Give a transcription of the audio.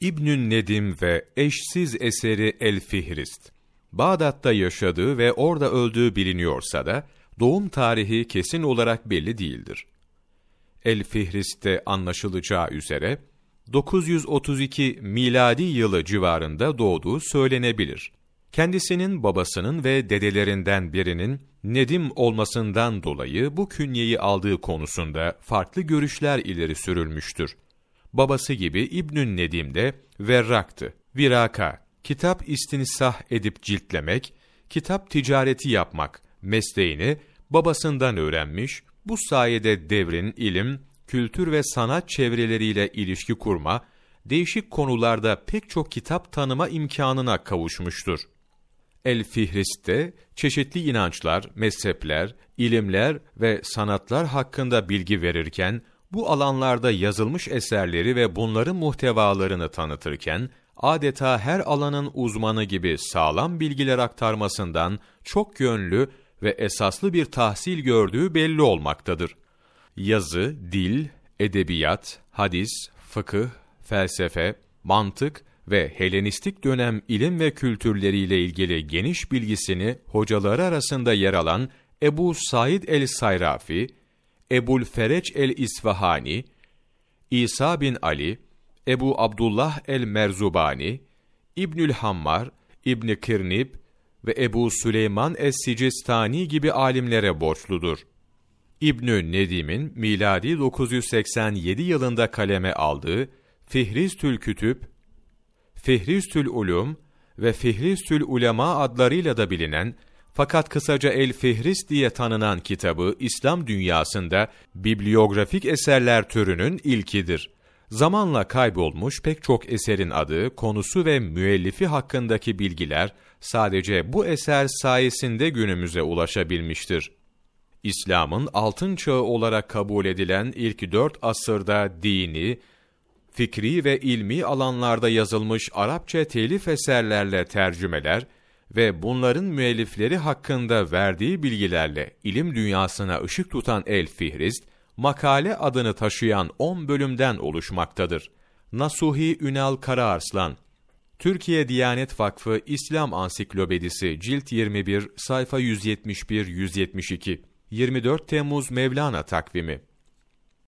İbnün Nedim ve eşsiz eseri El Fihrist. Bağdat'ta yaşadığı ve orada öldüğü biliniyorsa da doğum tarihi kesin olarak belli değildir. El Fihrist'te anlaşılacağı üzere 932 miladi yılı civarında doğduğu söylenebilir. Kendisinin babasının ve dedelerinden birinin Nedim olmasından dolayı bu künyeyi aldığı konusunda farklı görüşler ileri sürülmüştür. Babası gibi İbnün Nedim de verraktı, viraka, kitap istinsah edip ciltlemek, kitap ticareti yapmak mesleğini babasından öğrenmiş, bu sayede devrin ilim, kültür ve sanat çevreleriyle ilişki kurma, değişik konularda pek çok kitap tanıma imkanına kavuşmuştur. El Fihrist'te çeşitli inançlar, mezhepler, ilimler ve sanatlar hakkında bilgi verirken, bu alanlarda yazılmış eserleri ve bunların muhtevalarını tanıtırken, adeta her alanın uzmanı gibi sağlam bilgiler aktarmasından çok yönlü ve esaslı bir tahsil gördüğü belli olmaktadır. Yazı, dil, edebiyat, hadis, fıkıh, felsefe, mantık ve Helenistik dönem ilim ve kültürleriyle ilgili geniş bilgisini hocaları arasında yer alan Ebu Said el-Sayrafi, Ebul Fereç el-İsfahani, İsa bin Ali, Ebu Abdullah el-Merzubani, İbnül Hammar, İbni Kirnib ve Ebu Süleyman es-Sicistani gibi alimlere borçludur. İbnü Nedim'in miladi 987 yılında kaleme aldığı Fihristül Kütüb, Fihristül Ulum ve Fihristül Ulema adlarıyla da bilinen fakat kısaca El Fihrist diye tanınan kitabı İslam dünyasında bibliografik eserler türünün ilkidir. Zamanla kaybolmuş pek çok eserin adı, konusu ve müellifi hakkındaki bilgiler sadece bu eser sayesinde günümüze ulaşabilmiştir. İslam'ın altın çağı olarak kabul edilen ilk dört asırda dini, fikri ve ilmi alanlarda yazılmış Arapça telif eserlerle tercümeler ve bunların müellifleri hakkında verdiği bilgilerle ilim dünyasına ışık tutan El Fihrist, makale adını taşıyan 10 bölümden oluşmaktadır. Nasuhi Ünal Karaarslan Türkiye Diyanet Vakfı İslam Ansiklopedisi Cilt 21 sayfa 171-172 24 Temmuz Mevlana takvimi